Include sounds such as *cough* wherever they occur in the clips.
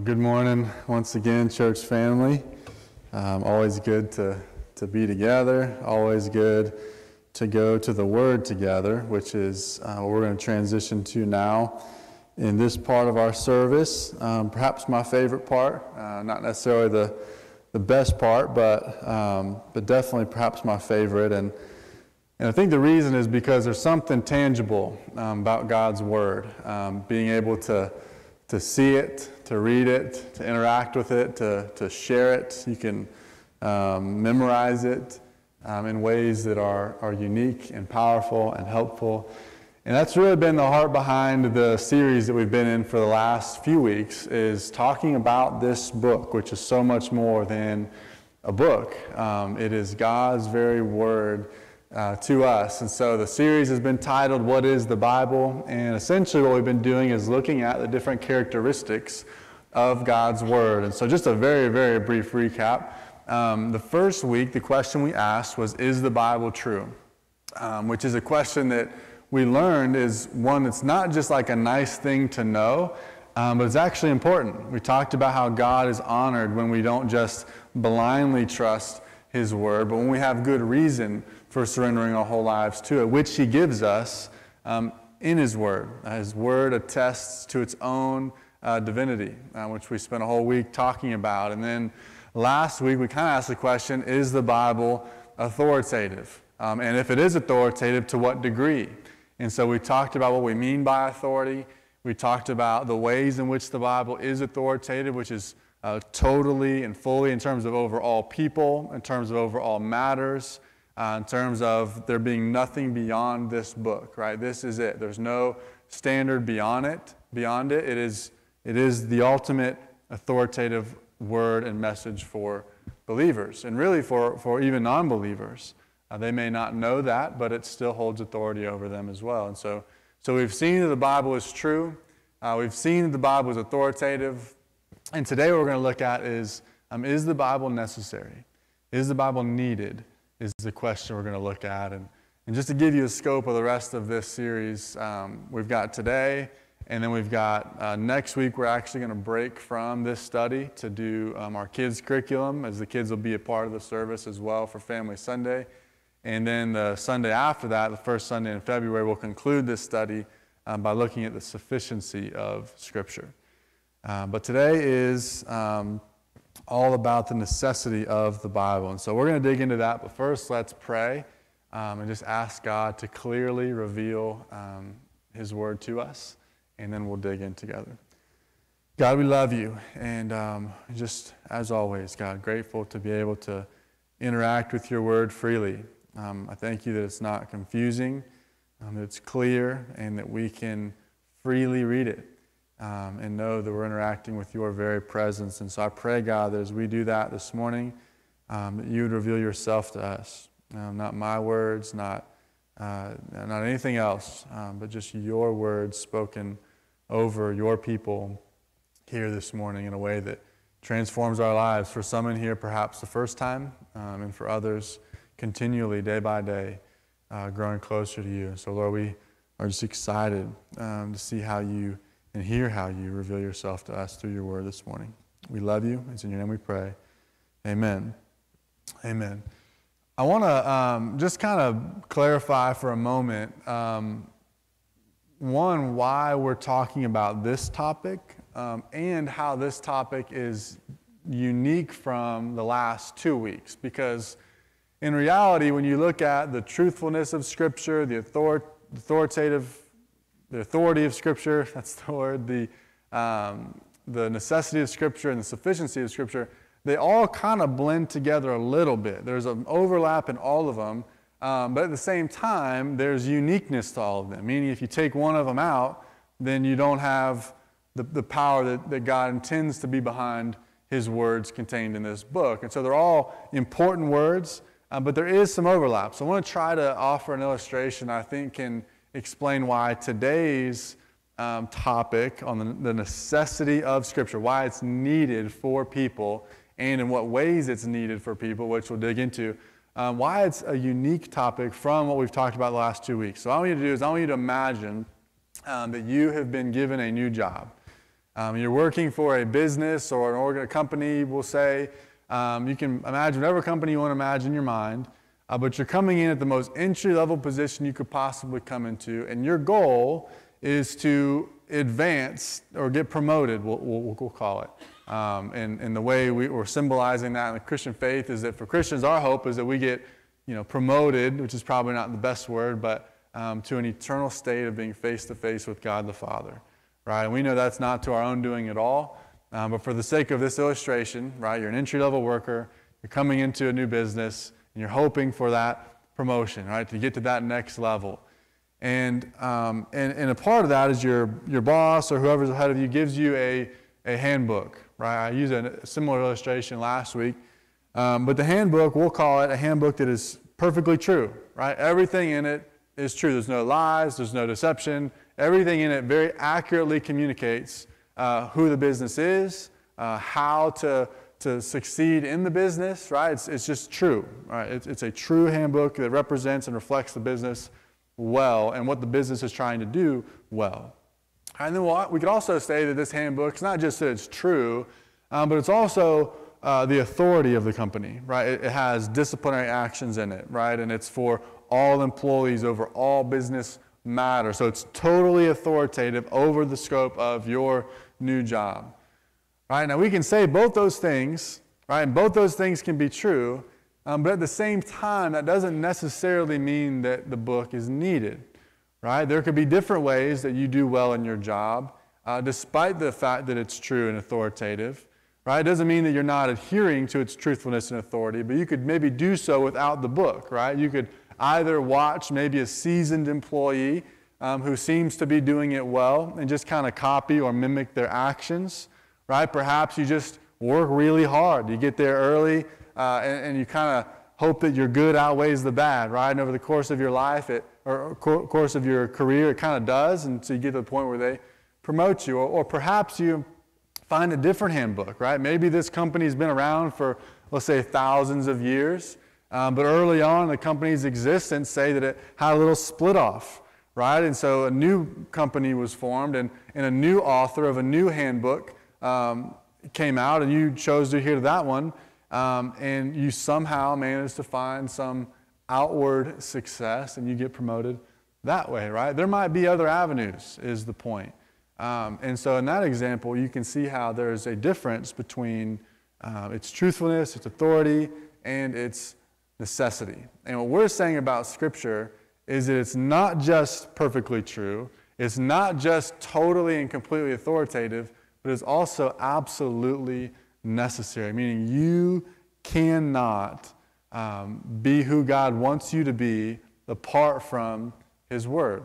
Well, good morning once again, church family. Um, always good to, to be together, always good to go to the Word together, which is uh, what we're going to transition to now in this part of our service. Um, perhaps my favorite part, uh, not necessarily the, the best part, but, um, but definitely perhaps my favorite. And, and I think the reason is because there's something tangible um, about God's Word, um, being able to, to see it, to read it, to interact with it, to, to share it. You can um, memorize it um, in ways that are, are unique and powerful and helpful. And that's really been the heart behind the series that we've been in for the last few weeks is talking about this book, which is so much more than a book. Um, it is God's very word uh, to us. And so the series has been titled, What is the Bible? And essentially what we've been doing is looking at the different characteristics of God's Word. And so, just a very, very brief recap. Um, the first week, the question we asked was, Is the Bible true? Um, which is a question that we learned is one that's not just like a nice thing to know, um, but it's actually important. We talked about how God is honored when we don't just blindly trust His Word, but when we have good reason for surrendering our whole lives to it, which He gives us um, in His Word. His Word attests to its own uh, divinity, uh, which we spent a whole week talking about. And then last week, we kind of asked the question is the Bible authoritative? Um, and if it is authoritative, to what degree? And so we talked about what we mean by authority. We talked about the ways in which the Bible is authoritative, which is uh, totally and fully in terms of over all people, in terms of over all matters, uh, in terms of there being nothing beyond this book, right? This is it. There's no standard beyond it. Beyond it, it is it is the ultimate authoritative word and message for believers, and really for, for even non believers. Uh, they may not know that, but it still holds authority over them as well. And so, so we've seen that the Bible is true. Uh, we've seen that the Bible is authoritative. And today, what we're going to look at is um, is the Bible necessary? Is the Bible needed? Is the question we're going to look at. And, and just to give you a scope of the rest of this series, um, we've got today and then we've got uh, next week, we're actually going to break from this study to do um, our kids' curriculum, as the kids will be a part of the service as well for Family Sunday. And then the Sunday after that, the first Sunday in February, we'll conclude this study um, by looking at the sufficiency of Scripture. Uh, but today is um, all about the necessity of the Bible. And so we're going to dig into that. But first, let's pray um, and just ask God to clearly reveal um, His Word to us and then we'll dig in together. God, we love you. And um, just as always, God, grateful to be able to interact with your word freely. Um, I thank you that it's not confusing, um, that it's clear, and that we can freely read it um, and know that we're interacting with your very presence. And so I pray, God, that as we do that this morning, um, that you would reveal yourself to us. Um, not my words, not, uh, not anything else, but just your words spoken over your people here this morning in a way that transforms our lives. For some in here, perhaps the first time, um, and for others, continually, day by day, uh, growing closer to you. So, Lord, we are just excited um, to see how you and hear how you reveal yourself to us through your word this morning. We love you. It's in your name we pray. Amen. Amen. I want to um, just kind of clarify for a moment um, one, why we're talking about this topic um, and how this topic is unique from the last two weeks. Because in reality, when you look at the truthfulness of Scripture, the author- authoritative, the authority of Scripture, *laughs* that's the word, the, um, the necessity of Scripture and the sufficiency of Scripture, they all kind of blend together a little bit. There's an overlap in all of them, um, but at the same time, there's uniqueness to all of them, meaning if you take one of them out, then you don't have the, the power that, that God intends to be behind his words contained in this book. And so they're all important words, uh, but there is some overlap. So I want to try to offer an illustration I think can explain why today's um, topic on the, the necessity of Scripture, why it's needed for people, and in what ways it's needed for people, which we'll dig into um, why it's a unique topic from what we've talked about the last two weeks. So, all I want you to do is I want you to imagine um, that you have been given a new job. Um, you're working for a business or an organ, a company, we'll say. Um, you can imagine whatever company you want to imagine in your mind, uh, but you're coming in at the most entry level position you could possibly come into, and your goal is to advance or get promoted, we'll, we'll, we'll call it. Um, and, and the way we, are symbolizing that in the Christian faith is that for Christians, our hope is that we get you know, promoted, which is probably not the best word, but um, to an eternal state of being face to face with God the Father. Right? And we know that's not to our own doing at all. Um, but for the sake of this illustration, right, you're an entry level worker, you're coming into a new business, and you're hoping for that promotion, right, to get to that next level. And, um, and, and a part of that is your, your boss or whoever's ahead of you gives you a, a handbook, right? I used a similar illustration last week. Um, but the handbook, we'll call it a handbook that is perfectly true, right? Everything in it is true. There's no lies, there's no deception. Everything in it very accurately communicates uh, who the business is, uh, how to, to succeed in the business, right? It's, it's just true, right? It's, it's a true handbook that represents and reflects the business well and what the business is trying to do well. And then we'll, we could also say that this handbook is not just that it's true, um, but it's also uh, the authority of the company, right? It, it, has disciplinary actions in it, right? And it's for all employees over all business matters. So it's totally authoritative over the scope of your new job, right? Now we can say both those things, right? And both those things can be true, um, but at the same time, that doesn't necessarily mean that the book is needed, right? There could be different ways that you do well in your job, uh, despite the fact that it's true and authoritative, right? It doesn't mean that you're not adhering to its truthfulness and authority, but you could maybe do so without the book, right? You could either watch maybe a seasoned employee um, who seems to be doing it well and just kind of copy or mimic their actions, right? Perhaps you just work really hard. You get there early uh, and, and you kind of hope that your good outweighs the bad, right? And over the course of your life, it, or course of your career, it kind of does, and so you get to the point where they promote you. Or, or perhaps you find a different handbook, right? Maybe this company's been around for, let's say, thousands of years, um, but early on the company's existence, say that it had a little split off, right? And so a new company was formed, and, and a new author of a new handbook um, came out, and you chose to adhere to that one um, and you somehow managed to find some outward success and you get promoted that way, right? There might be other avenues, is the point. Um, and so, in that example, you can see how there's a difference between uh, its truthfulness, its authority, and its necessity. And what we're saying about Scripture is that it's not just perfectly true, it's not just totally and completely authoritative, but it's also absolutely necessary, meaning you cannot um, be who God wants you to be apart from His Word.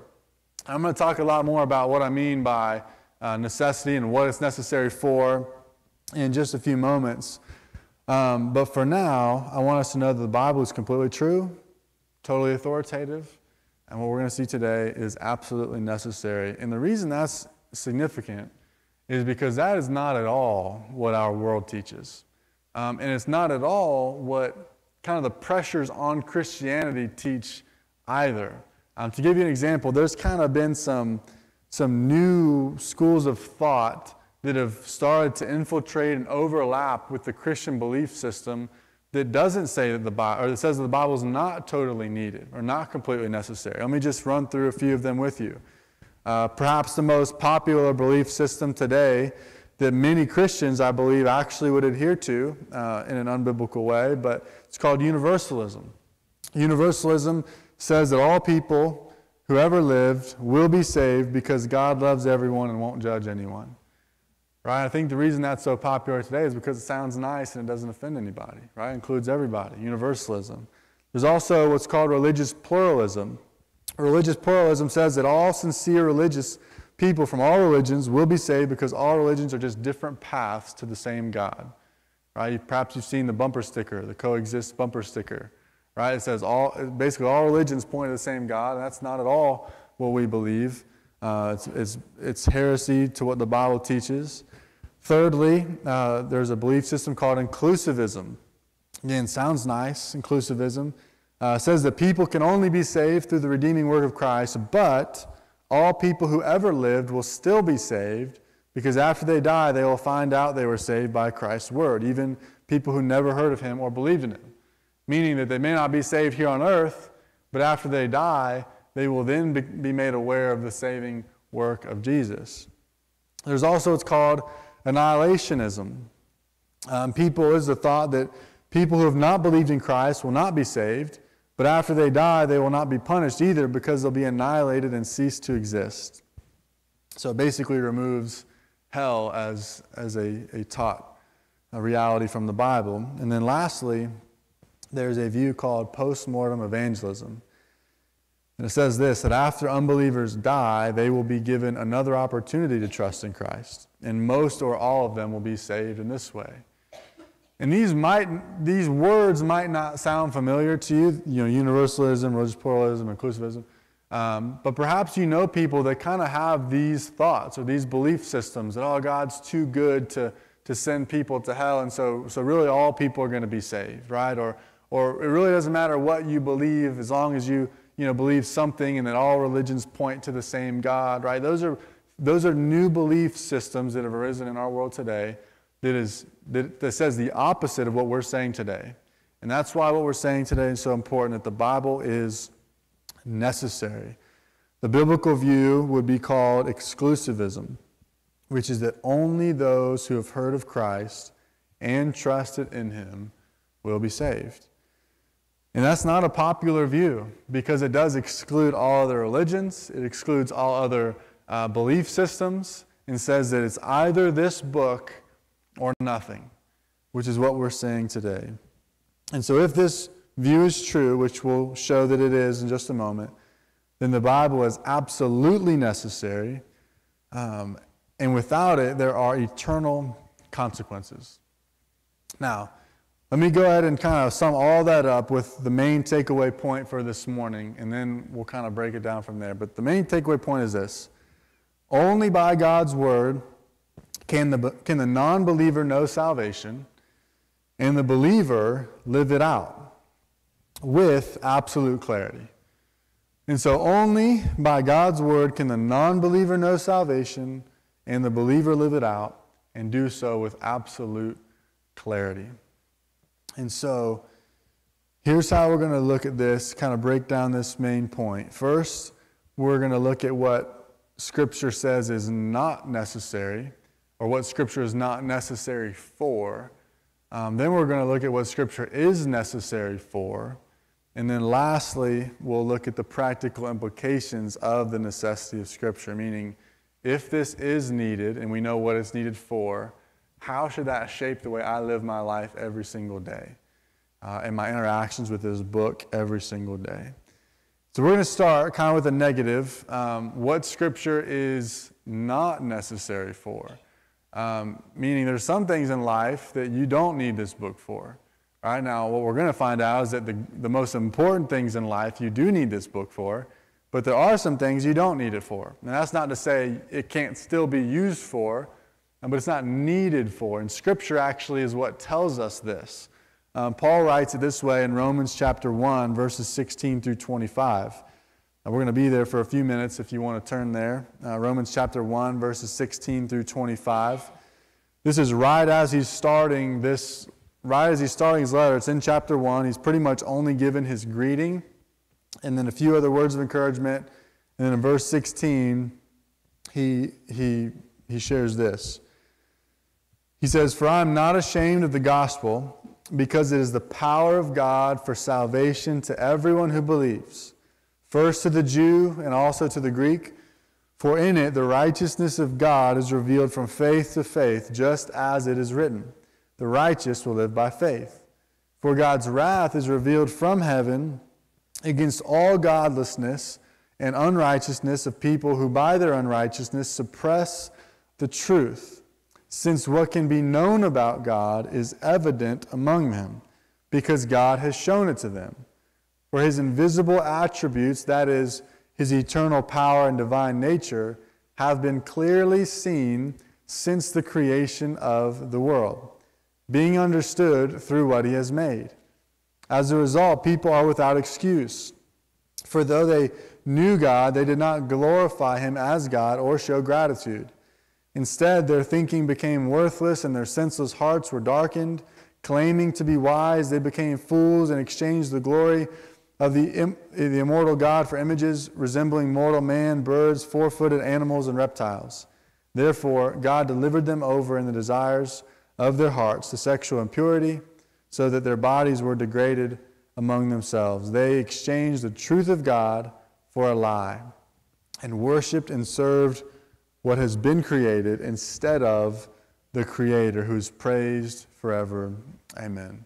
I'm going to talk a lot more about what I mean by uh, necessity and what it's necessary for in just a few moments. Um, but for now, I want us to know that the Bible is completely true, totally authoritative, and what we're going to see today is absolutely necessary. And the reason that's significant is because that is not at all what our world teaches. Um, and it's not at all what kind of the pressures on Christianity teach either. Um, to give you an example, there's kind of been some, some new schools of thought that have started to infiltrate and overlap with the Christian belief system that doesn't say that the Bible, or that says that the Bible is not totally needed or not completely necessary. Let me just run through a few of them with you. Uh, perhaps the most popular belief system today that many Christians, I believe, actually would adhere to uh, in an unbiblical way, but it's called universalism. Universalism says that all people who ever lived will be saved because God loves everyone and won't judge anyone. Right? I think the reason that's so popular today is because it sounds nice and it doesn't offend anybody, right? It includes everybody, universalism. There's also what's called religious pluralism. Religious pluralism says that all sincere religious people from all religions will be saved because all religions are just different paths to the same God. Right? Perhaps you've seen the bumper sticker, the coexist bumper sticker. Right? It says all basically all religions point to the same God, and that's not at all what we believe. Uh, it's, it's, it's heresy to what the Bible teaches. Thirdly, uh, there's a belief system called inclusivism. Again, sounds nice, inclusivism uh, says that people can only be saved through the redeeming work of Christ, but all people who ever lived will still be saved Because after they die, they will find out they were saved by Christ's word, even people who never heard of him or believed in him. Meaning that they may not be saved here on earth, but after they die, they will then be made aware of the saving work of Jesus. There's also what's called annihilationism. Um, people is the thought that people who have not believed in Christ will not be saved, but after they die, they will not be punished either because they'll be annihilated and cease to exist. So it basically removes hell as, as a, a taught a reality from the Bible. And then lastly, there's a view called postmortem evangelism. And it says this that after unbelievers die, they will be given another opportunity to trust in Christ. And most or all of them will be saved in this way. And these might these words might not sound familiar to you, you know, universalism, religious pluralism, inclusivism. Um, but perhaps you know people that kind of have these thoughts or these belief systems that, oh, God's too good to, to send people to hell, and so, so really all people are going to be saved, right? Or, or it really doesn't matter what you believe as long as you you know, believe something and that all religions point to the same God, right? Those are, those are new belief systems that have arisen in our world today that, is, that, that says the opposite of what we're saying today. And that's why what we're saying today is so important that the Bible is necessary. The biblical view would be called exclusivism, which is that only those who have heard of Christ and trusted in him will be saved. And that's not a popular view because it does exclude all other religions, it excludes all other uh, belief systems, and says that it's either this book or nothing, which is what we're saying today. And so, if this view is true, which we'll show that it is in just a moment, then the Bible is absolutely necessary. Um, and without it, there are eternal consequences. Now, let me go ahead and kind of sum all that up with the main takeaway point for this morning, and then we'll kind of break it down from there. But the main takeaway point is this only by God's word can the, can the non believer know salvation, and the believer live it out with absolute clarity. And so, only by God's word can the non believer know salvation, and the believer live it out, and do so with absolute clarity. And so here's how we're going to look at this, kind of break down this main point. First, we're going to look at what Scripture says is not necessary, or what Scripture is not necessary for. Um, then we're going to look at what Scripture is necessary for. And then lastly, we'll look at the practical implications of the necessity of Scripture, meaning if this is needed and we know what it's needed for, how should that shape the way I live my life every single day uh, and my interactions with this book every single day? So we're going to start kind of with a negative. Um, what Scripture is not necessary for. Um, meaning there's some things in life that you don't need this book for. Right now, what we're going to find out is that the, the most important things in life you do need this book for, but there are some things you don't need it for. And that's not to say it can't still be used for, but it's not needed for. And Scripture actually is what tells us this. Um, Paul writes it this way in Romans chapter 1, verses 16 through 25. We're going to be there for a few minutes if you want to turn there. Uh, Romans chapter 1, verses 16 through 25. This is right as he's starting this, right as he's starting his letter. It's in chapter 1. He's pretty much only given his greeting and then a few other words of encouragement. And then in verse 16, he, he, he shares this. He says, For I am not ashamed of the gospel, because it is the power of God for salvation to everyone who believes, first to the Jew and also to the Greek. For in it the righteousness of God is revealed from faith to faith, just as it is written, The righteous will live by faith. For God's wrath is revealed from heaven against all godlessness and unrighteousness of people who by their unrighteousness suppress the truth since what can be known about God is evident among them, because God has shown it to them. For his invisible attributes, that is, his eternal power and divine nature, have been clearly seen since the creation of the world, being understood through what he has made. As a result, people are without excuse. For though they knew God, they did not glorify him as God or show gratitude. Instead, their thinking became worthless and their senseless hearts were darkened. Claiming to be wise, they became fools and exchanged the glory of the, eh, the immortal God for images resembling mortal man, birds, four footed animals, and reptiles. Therefore, God delivered them over in the desires of their hearts to sexual impurity, so that their bodies were degraded among themselves. They exchanged the truth of God for a lie and worshiped and served what has been created instead of the Creator who's praised forever. Amen.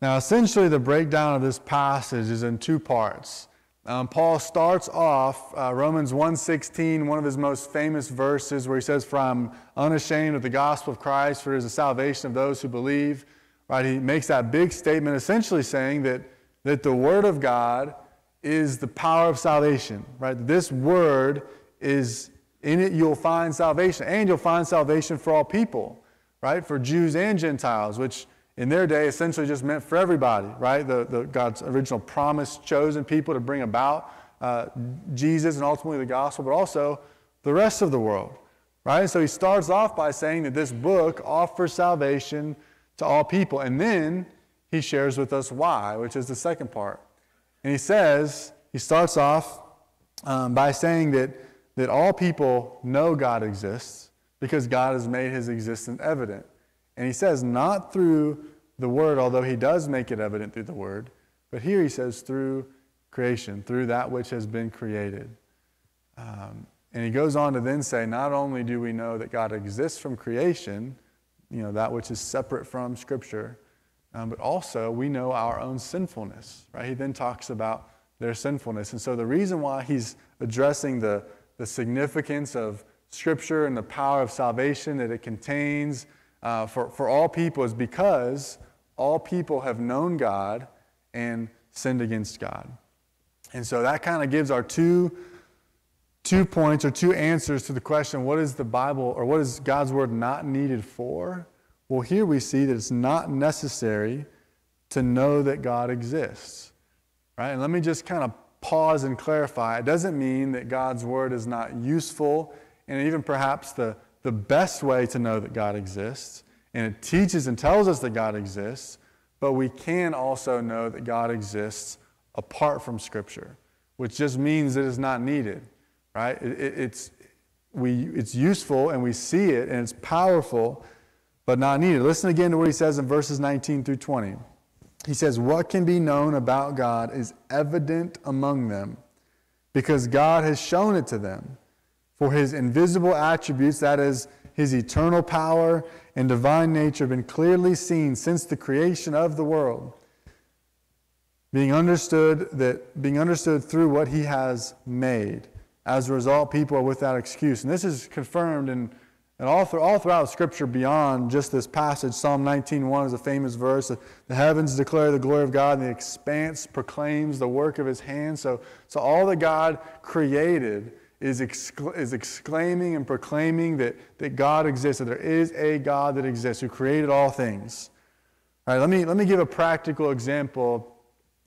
Now, essentially, the breakdown of this passage is in two parts. Um, Paul starts off uh, Romans 1.16, one of his most famous verses, where he says, For I'm unashamed of the gospel of Christ, for it is the salvation of those who believe. Right? He makes that big statement, essentially saying that, that the Word of God is the power of salvation. Right? This Word is in it you'll find salvation, and you'll find salvation for all people, right? For Jews and Gentiles, which in their day essentially just meant for everybody, right? The, the God's original promise, chosen people to bring about uh, Jesus and ultimately the gospel, but also the rest of the world, right? And So he starts off by saying that this book offers salvation to all people, and then he shares with us why, which is the second part. And he says, he starts off um, by saying that, that all people know God exists because God has made his existence evident. And he says, not through the Word, although he does make it evident through the Word, but here he says, through creation, through that which has been created. Um, and he goes on to then say, not only do we know that God exists from creation, you know, that which is separate from Scripture, um, but also we know our own sinfulness, right? He then talks about their sinfulness. And so the reason why he's addressing the, the significance of Scripture and the power of salvation that it contains uh, for, for all people is because all people have known God and sinned against God. And so that kind of gives our two, two points or two answers to the question what is the Bible or what is God's Word not needed for? Well, here we see that it's not necessary to know that God exists. Right? And let me just kind of pause and clarify. It doesn't mean that God's Word is not useful and even perhaps the the best way to know that God exists, and it teaches and tells us that God exists, but we can also know that God exists apart from Scripture, which just means it is not needed, right? It, it, it's, we, it's useful and we see it and it's powerful, but not needed. Listen again to what he says in verses 19 through 20. He says, What can be known about God is evident among them because God has shown it to them. For his invisible attributes, that is, his eternal power and divine nature, have been clearly seen since the creation of the world, being understood that being understood through what he has made. As a result, people are without excuse. And this is confirmed in, in all, through, all throughout Scripture beyond just this passage. Psalm 19.1 is a famous verse. The heavens declare the glory of God, and the expanse proclaims the work of his hands. So, so all that God created is, excla- is exclaiming and proclaiming that, that God exists, that there is a God that exists who created all things. All right, let me, let me give a practical example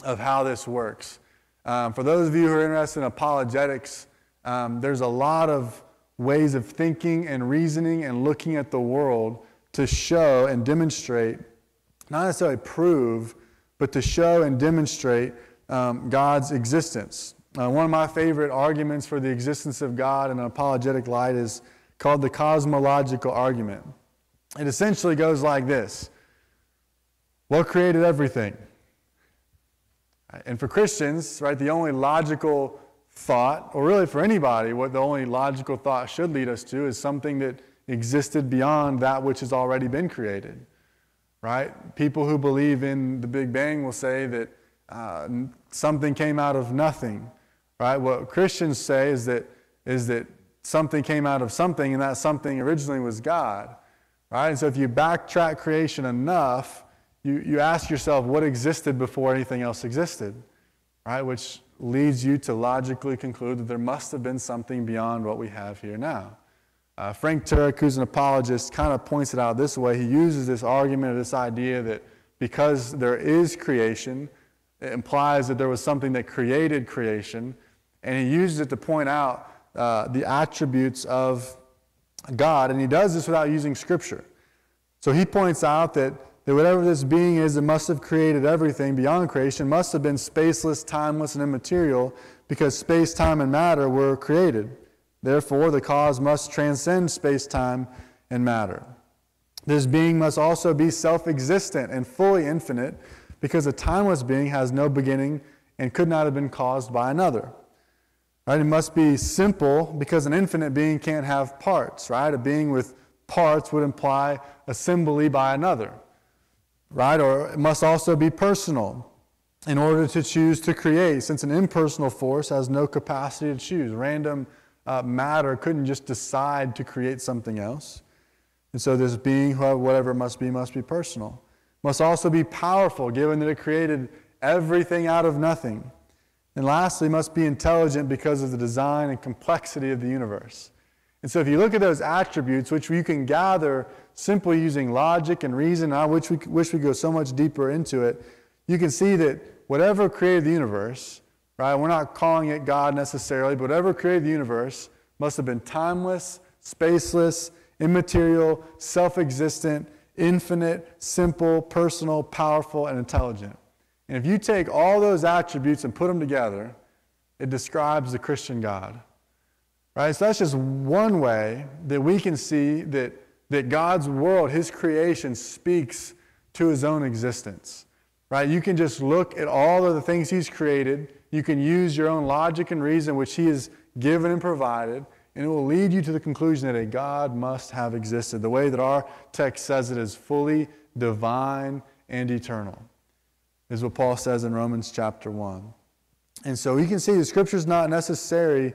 of how this works. Um, for those of you who are interested in apologetics, um, there's a lot of ways of thinking and reasoning and looking at the world to show and demonstrate, not necessarily prove, but to show and demonstrate um, God's existence. Uh, one of my favorite arguments for the existence of God in an apologetic light is called the cosmological argument. It essentially goes like this What created everything? And for Christians, right, the only logical thought, or really for anybody, what the only logical thought should lead us to is something that existed beyond that which has already been created. Right? People who believe in the Big Bang will say that uh, something came out of nothing right? What Christians say is that, is that something came out of something, and that something originally was God, right? And so if you backtrack creation enough, you, you ask yourself what existed before anything else existed, right? Which leads you to logically conclude that there must have been something beyond what we have here now. Uh, Frank Turek, who's an apologist, kind of points it out this way. He uses this argument or this idea that because there is creation, it implies that there was something that created creation, and he uses it to point out uh, the attributes of, God, and he does this without using Scripture. So he points out that, that whatever this being is that must have created everything beyond creation must have been spaceless, timeless, and immaterial because space, time, and matter were created. Therefore, the cause must transcend space, time, and matter. This being must also be self existent and fully infinite because a timeless being has no beginning and could not have been caused by another. Right? It must be simple because an infinite being can't have parts, right? A being with parts would imply assembly by another, right? Or it must also be personal in order to choose to create, since an impersonal force has no capacity to choose. Random uh, matter couldn't just decide to create something else. And so this being, whatever it must be, must be personal. Must also be powerful, given that it created everything out of nothing. And lastly, must be intelligent because of the design and complexity of the universe. And so if you look at those attributes, which you can gather simply using logic and reason, I wish we, wish we go so much deeper into it, you can see that whatever created the universe, right, we're not calling it God necessarily, but whatever created the universe must have been timeless, spaceless, immaterial, self existent, infinite, simple, personal, powerful, and intelligent. And if you take all those attributes and put them together, it describes the Christian God. Right? So that's just one way that we can see that, that God's world, His creation, speaks to His own existence. Right? You can just look at all of the things He's created. You can use your own logic and reason, which He has given and provided, and it will lead you to the conclusion that a God must have existed. The way that our text says it is fully divine and eternal, is what Paul says in Romans chapter 1. And so you can see the scripture is not necessary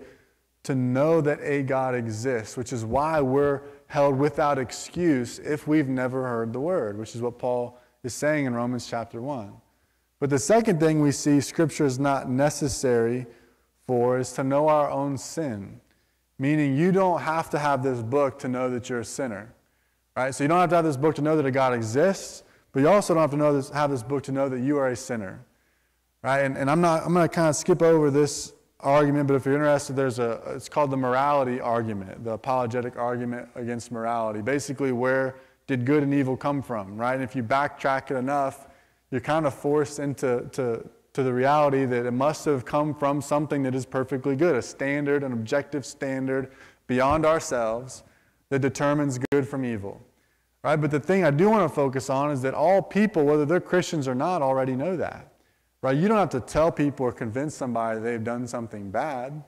to know that a God exists, which is why we're held without excuse if we've never heard the word, which is what Paul is saying in Romans chapter 1. But the second thing we see scripture is not necessary for is to know our own sin. Meaning you don't have to have this book to know that you're a sinner. Right? So you don't have to have this book to know that a God exists, but you also don't have to know this, have this book to know that you are a sinner. Right? And, and I'm not I'm gonna kind of skip over this argument, but if you're interested, there's a, it's called the morality argument, the apologetic argument against morality. Basically, where did good and evil come from, right? And if you backtrack it enough, you're kind of forced into to, to the reality that it must have come from something that is perfectly good, a standard, an objective standard beyond ourselves that determines good from evil. Right? But the thing I do want to focus on is that all people, whether they're Christians or not, already know that. Right? You don't have to tell people or convince somebody they've done something bad.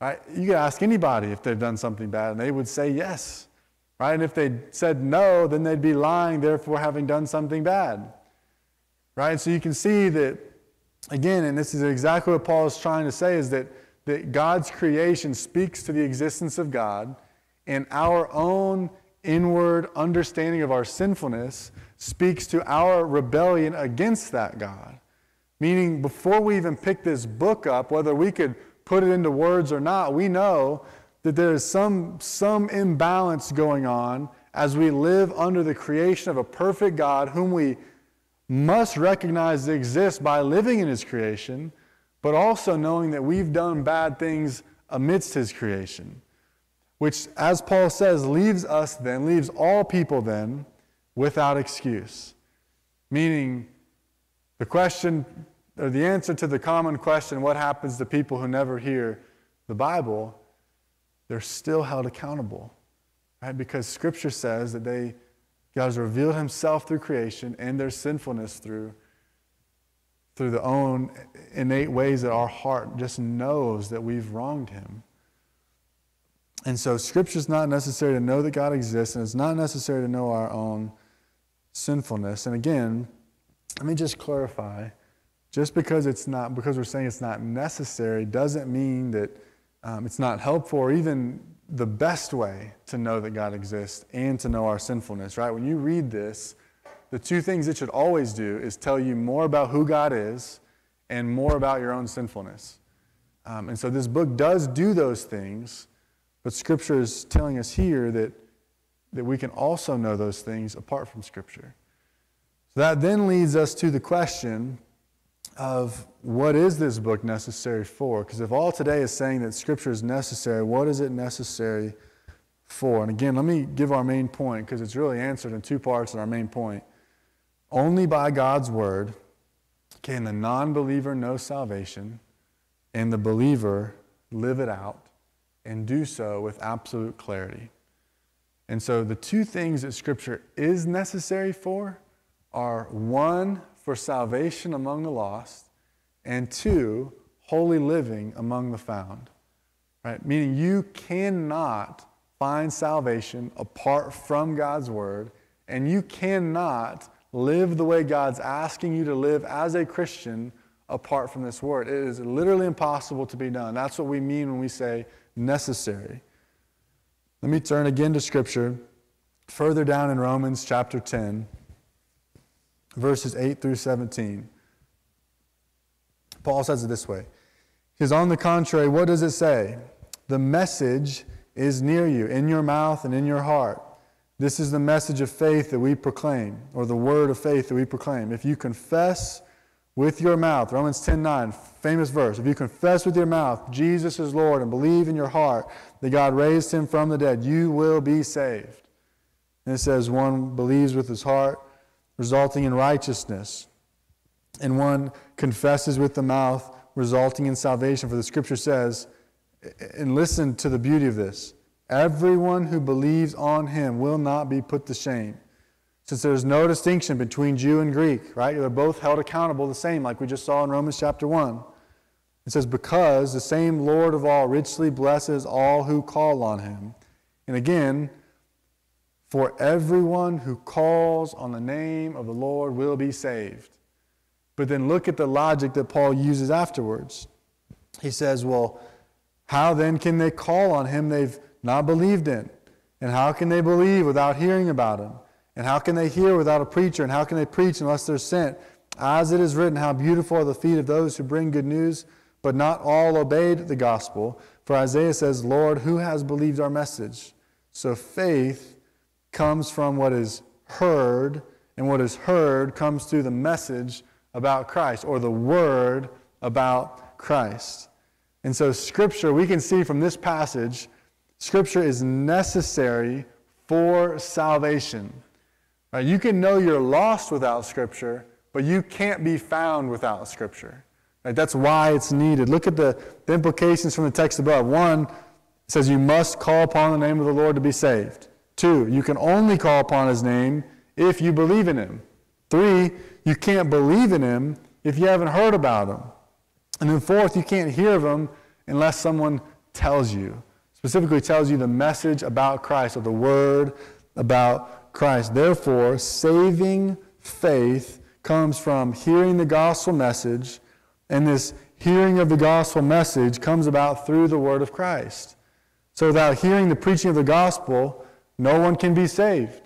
Right? You can ask anybody if they've done something bad, and they would say yes. Right? And if they said no, then they'd be lying, therefore having done something bad. Right? So you can see that, again, and this is exactly what Paul is trying to say, is that, that God's creation speaks to the existence of God, and our own inward understanding of our sinfulness speaks to our rebellion against that God. Meaning, before we even pick this book up, whether we could put it into words or not, we know that there is some, some imbalance going on as we live under the creation of a perfect God whom we must recognize exists by living in his creation, but also knowing that we've done bad things amidst his creation. Which, as Paul says, leaves us then, leaves all people then without excuse. Meaning, the question, or the answer to the common question, what happens to people who never hear the Bible, they're still held accountable. Right? Because Scripture says that they, God has revealed Himself through creation and their sinfulness through, through the own innate ways that our heart just knows that we've wronged Him. And so Scripture is not necessary to know that God exists, and it's not necessary to know our own sinfulness. And again, let me just clarify. Just because it's not, because we're saying it's not necessary, doesn't mean that um, it's not helpful or even the best way to know that God exists and to know our sinfulness, right? When you read this, the two things it should always do is tell you more about who God is and more about your own sinfulness. Um, and so this book does do those things, but Scripture is telling us here that, that we can also know those things apart from Scripture. So that then leads us to the question of what is this book necessary for? Because if all today is saying that Scripture is necessary, what is it necessary for. And again, let me give our main point because it's really answered in two parts in our main point. Only by God's word can the non believer know salvation and the believer live it out and do so with absolute clarity. And so the two things that Scripture is necessary for are one, for salvation among the lost, and two, holy living among the found. Right? Meaning you cannot find salvation apart from God's word, and you cannot live the way God's asking you to live as a Christian apart from this word. It is literally impossible to be done. That's what we mean when we say necessary. Let me turn again to Scripture, further down in Romans chapter 10, verses 8 through 17. Paul says it this way says, On the contrary, what does it say? The message is near you, in your mouth and in your heart. This is the message of faith that we proclaim, or the word of faith that we proclaim. If you confess with your mouth, Romans 10 9, famous verse, if you confess with your mouth Jesus is Lord and believe in your heart that God raised him from the dead, you will be saved. And it says, one believes with his heart, resulting in righteousness, and one confesses with the mouth, resulting in salvation. For the scripture says, and listen to the beauty of this everyone who believes on him will not be put to shame. Since there's no distinction between Jew and Greek, right? They're both held accountable the same, like we just saw in Romans chapter 1. It says, Because the same Lord of all richly blesses all who call on him. And again, for everyone who calls on the name of the Lord will be saved. But then look at the logic that Paul uses afterwards. He says, Well, how then can they call on him they've not believed in? And how can they believe without hearing about him? And how can they hear without a preacher? And how can they preach unless they're sent? As it is written, how beautiful are the feet of those who bring good news, but not all obeyed the gospel. For Isaiah says, Lord, who has believed our message? So faith comes from what is heard, and what is heard comes through the message about Christ, or the word about Christ. And so, Scripture, we can see from this passage, Scripture is necessary for salvation. Right? You can know you're lost without Scripture, but you can't be found without Scripture. Right? That's why it's needed. Look at the, the implications from the text above. One, it says you must call upon the name of the Lord to be saved. Two, you can only call upon his name if you believe in him. Three, you can't believe in him if you haven't heard about him. And then fourth, you can't hear of him unless someone tells you, specifically tells you the message about Christ or the word about Christ. Therefore, saving faith comes from hearing the gospel message, and this hearing of the gospel message comes about through the word of Christ. So, without hearing the preaching of the gospel, no one can be saved.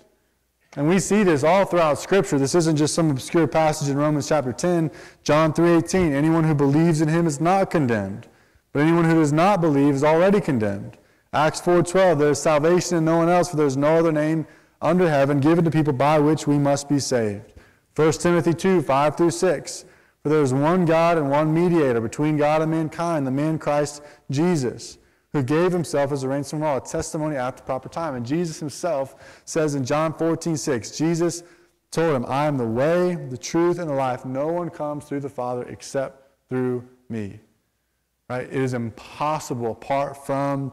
And we see this all throughout Scripture. This isn't just some obscure passage in Romans chapter 10, John 3:18. Anyone who believes in him is not condemned, but anyone who does not believe is already condemned. Acts 4:12, there is salvation in no one else, for there is no other name under heaven given to people by which we must be saved. 1 Timothy 2 5 through 6. For there is one God and one mediator between God and mankind, the man Christ Jesus, who gave himself as a ransom for all, a testimony at the proper time. And Jesus himself says in John 14 6, Jesus told him, I am the way, the truth, and the life. No one comes through the Father except through me. Right? It is impossible apart from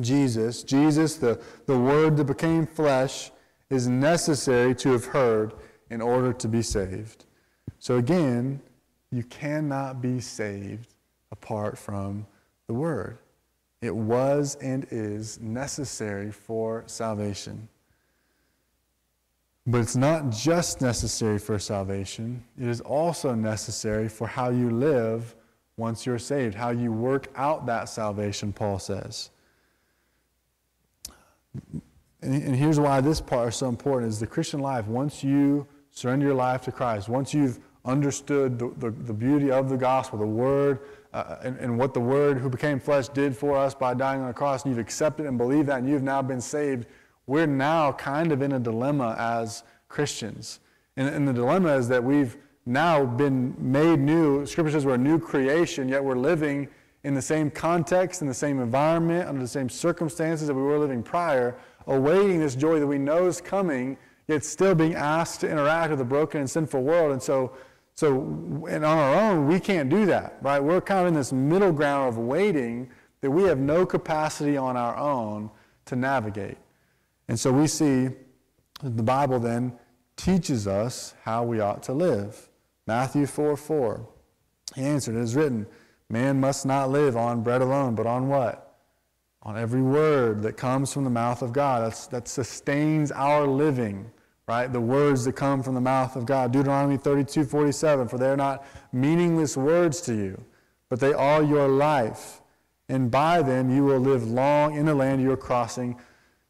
Jesus, Jesus, the, the Word that became flesh, is necessary to have heard in order to be saved. So again, you cannot be saved apart from the Word. It was and is necessary for salvation. But it's not just necessary for salvation, it is also necessary for how you live once you're saved, how you work out that salvation, Paul says. And here's why this part is so important is the Christian life, once you surrender your life to Christ, once you've understood the, the, the beauty of the gospel, the word, uh, and, and, what the word who became flesh did for us by dying on the cross, and you've accepted and believed that, and you've now been saved, we're now kind of in a dilemma as Christians. And, and the dilemma is that we've now been made new. Scripture says we're a new creation, yet we're living in the same context, in the same environment, under the same circumstances that we were living prior, awaiting this joy that we know is coming, yet still being asked to interact with a broken and sinful world. And so, so and on our own, we can't do that, right? We're kind of in this middle ground of waiting that we have no capacity on our own to navigate. And so we see the Bible then teaches us how we ought to live. Matthew 4 4. He answered, It is written, Man must not live on bread alone, but on what? On every word that comes from the mouth of God. That's, that sustains our living, right? The words that come from the mouth of God. Deuteronomy 32 47. For they are not meaningless words to you, but they are your life. And by them you will live long in the land you are crossing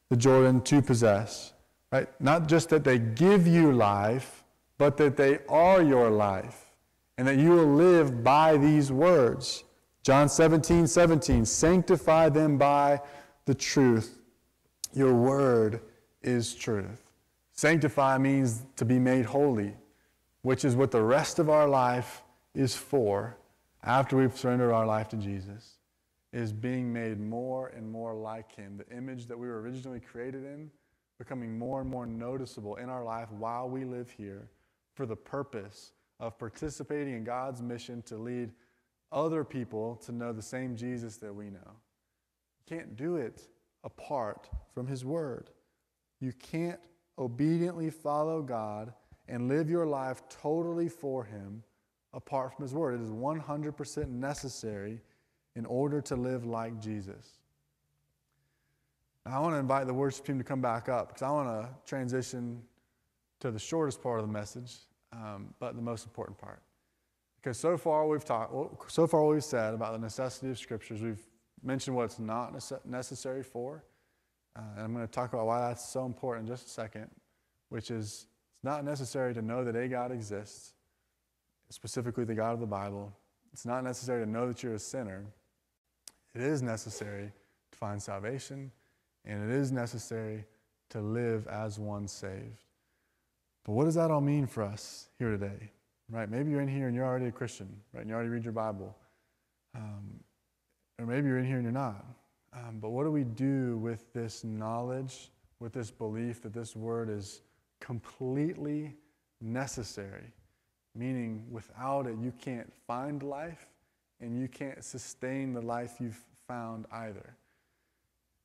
the Jordan to possess. Right? Not just that they give you life, but that they are your life, and that you will live by these words. John 17, 17, sanctify them by the truth. Your word is truth. Sanctify means to be made holy, which is what the rest of our life is for after we've surrendered our life to Jesus, is being made more and more like him, the image that we were originally created in becoming more and more noticeable in our life while we live here for the purpose of participating in God's mission to lead other people to know the same Jesus that we know. You can't do it apart from His Word. You can't obediently follow God and live your life totally for Him apart from His Word. It is 100% necessary in order to live like Jesus. Now, I want to invite the worship team to come back up because I want to transition to the shortest part of the message, um, but the most important part. Because so far we've talked, so far we've said about the necessity of scriptures. We've mentioned what it's not necessary for, uh, and I'm going to talk about why that's so important in just a second. Which is, it's not necessary to know that a God exists, specifically the God of the Bible. It's not necessary to know that you're a sinner. It is necessary to find salvation and it is necessary to live as one saved. But what does that all mean for us here today? Right? Maybe you're in here and you're already a Christian, right? And you already read your Bible. Um, or maybe you're in here and you're not. Um, but what do we do with this knowledge, with this belief that this word is completely necessary? Meaning, without it, you can't find life and you can't sustain the life you've found either.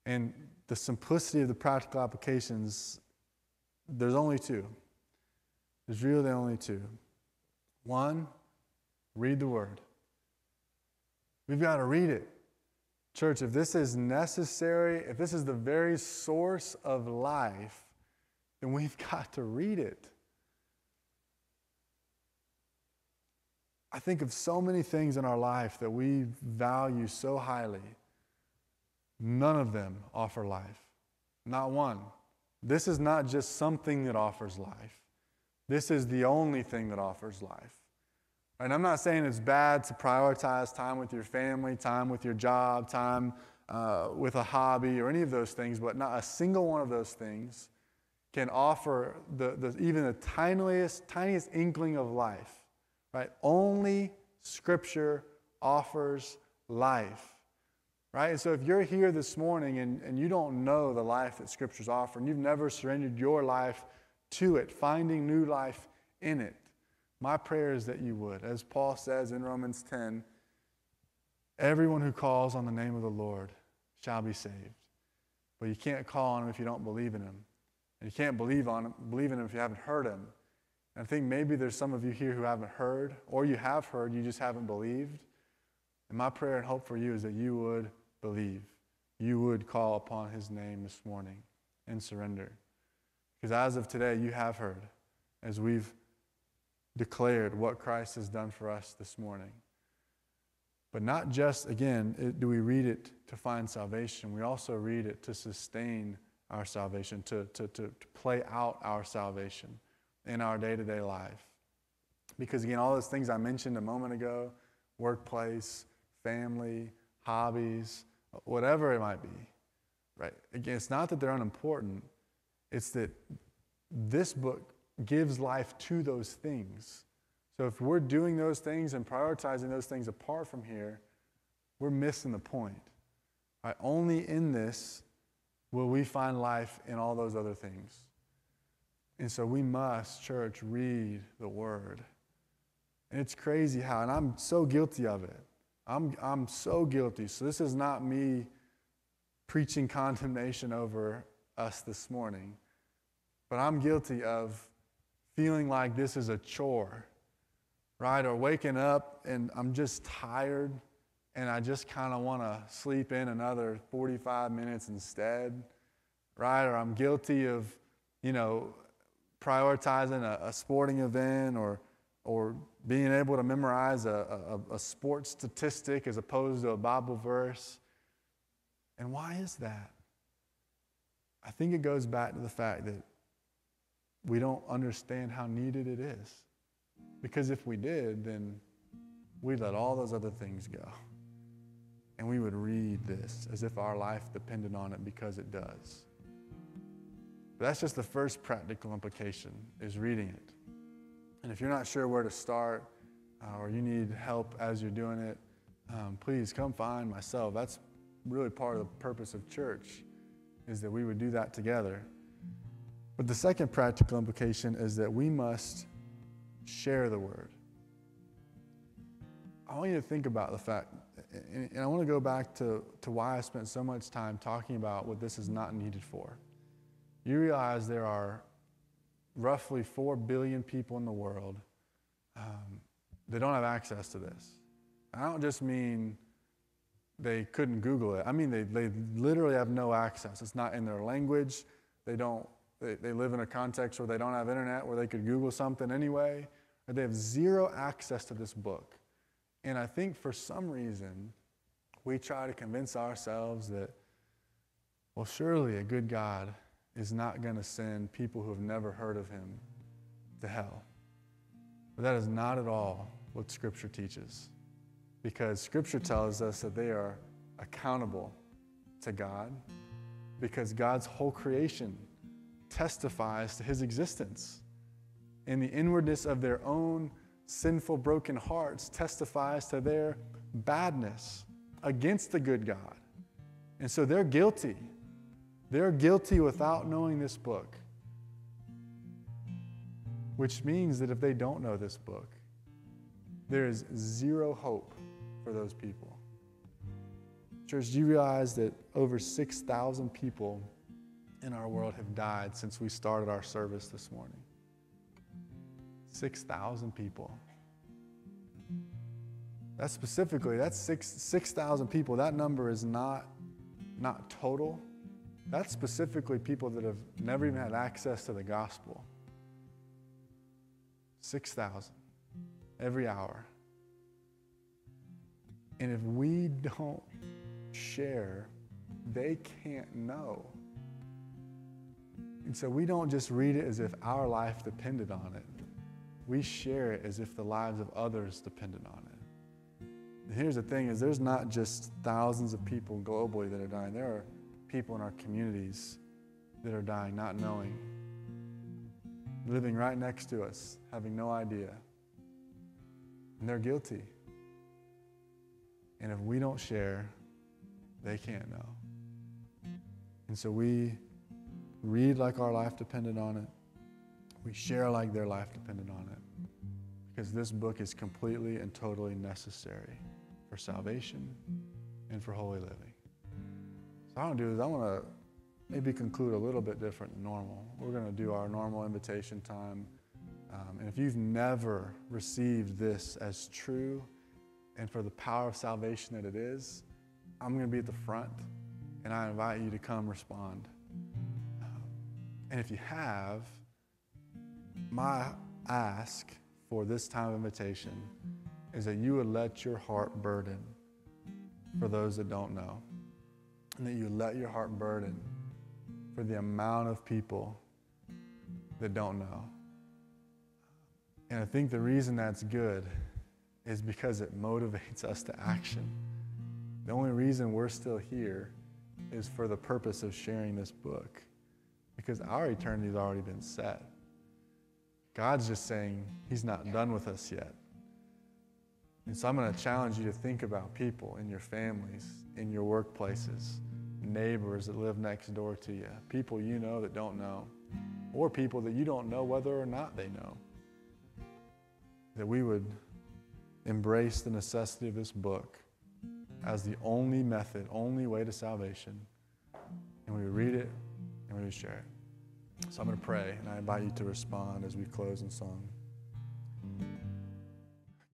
And the simplicity of the practical applications, there's only two. There's really only two. One, read the Word. We've got to read it. Church, if this is necessary, if this is the very source of life, then we've *laughs* got to read it. I think of so many things in our life that we value so highly None of them offer life. Not one. This is not just something that offers life. This is the only thing that offers life. And I'm not saying it's bad to prioritize time with your family, time with your job, time uh, with a hobby, or any of those things, but not a single one of those things can offer the, the, even the tiniest, tiniest inkling of life. Right? Only Scripture offers life. Right? And so if you're here this morning and, and you don't know the life that Scripture's offering, you've never surrendered your life to it, finding new life in it, my prayer is that you would. As Paul says in Romans 10, everyone who calls on the name of the Lord shall be saved. But you can't call on him if you don't believe in him. And you can't believe on him, believe in him if you haven't heard him. And I think maybe there's some of you here who haven't heard, or you have heard, you just haven't believed. And my prayer and hope for you is that you would believe, you would call upon his name this morning and surrender. Because as of today, you have heard, as we've declared what Christ has done for us this morning. But not just, again, do we read it to find salvation, we also read it to sustain our salvation, to, to, to, to play out our salvation in our day to day life. Because, again, all those things I mentioned a moment ago workplace, family, hobbies, whatever it might be, right? Again, it's not that they're unimportant, it's that this book gives life to those things. So if we're doing those things and prioritizing those things apart from here, we're missing the point. Right? Only in this will we find life in all those other things. And so we must, church, read the word. And it's crazy how, and I'm so guilty of it. I'm, I'm so guilty. So this is not me preaching *laughs* condemnation over us this morning, but I'm guilty of feeling like this is a chore, right? Or waking up and I'm just tired and I just kind of want to sleep in another 45 minutes instead, right? Or I'm guilty of, you know, prioritizing a, a sporting event or, or being able to memorize a, a, a sports statistic as opposed to a Bible verse. And why is that? I think it goes back to the fact that we don't understand how needed it is. Because if we did, then we'd let all those other things go. And we would read this as if our life depended on it because it does. But that's just the first practical implication is reading it. And if you're not sure where to start uh, or you need help as you're doing it, um, please come find myself. That's really part of the purpose of church is that we would do that together. But the second practical implication is that we must share the word. I want you to think about the fact, and I want to go back to, to why I spent so much time talking about what this is not needed for. You realize there are roughly 4 billion people in the world um, that don't have access to this. I don't just mean they couldn't Google it. I mean, they, they literally have no access. It's not in their language. They don't, they, they live in a context where they don't have internet, where they could Google something anyway, they have zero access to this book. And I think for some reason, we try to convince ourselves that, well, surely a good God is not going to send people who have never heard of him to hell. But that is not at all what Scripture teaches because Scripture tells us that they are accountable to God because God's whole creation testifies to his existence. And the inwardness of their own sinful, broken hearts testifies to their badness against the good God. And so they're guilty. They're guilty without knowing this book. Which means that if they don't know this book, there is zero hope for those people. Church, do you realize that over 6,000 people in our world have died since we started our service this morning? 6,000 people. That's specifically, that's 6,000 6, people. That number is not, not total. That's specifically people that have never even had access to the gospel. 6,000 every hour. And if we don't share, they can't know. And so we don't just read it as if our life depended on it. We share it as if the lives of others depended on it. And here's the thing is there's not just thousands of people globally that are dying. There are people in our communities that are dying not knowing. Living right next to us, having no idea. And they're guilty. And if we don't share, they can't know. And so we read like our life depended on it. We share like their life depended on it. Because this book is completely and totally necessary for salvation and for holy living. So, I want to do is I want to maybe conclude a little bit different than normal. We're going to do our normal invitation time. Um, and if you've never received this as true, and for the power of salvation that it is, I'm going to be at the front and I invite you to come respond. And if you have, my ask for this time of invitation is that you would let your heart burden for those that don't know, and that you let your heart burden for the amount of people that don't know. And I think the reason that's good is because it *laughs* motivates us to action. The only reason we're still here is for the purpose of sharing this book because our eternity has already been set. God's just saying He's not done with us yet. And so I'm going to challenge you to think about people in your families, in your workplaces, neighbors that live next door to you, people you know that don't know, or people that you don't know whether or not they know. That we would embrace the necessity of this book as the only method, only way to salvation. And we would read it and we would share it. So I'm going to pray, and I invite you to respond as we close in song.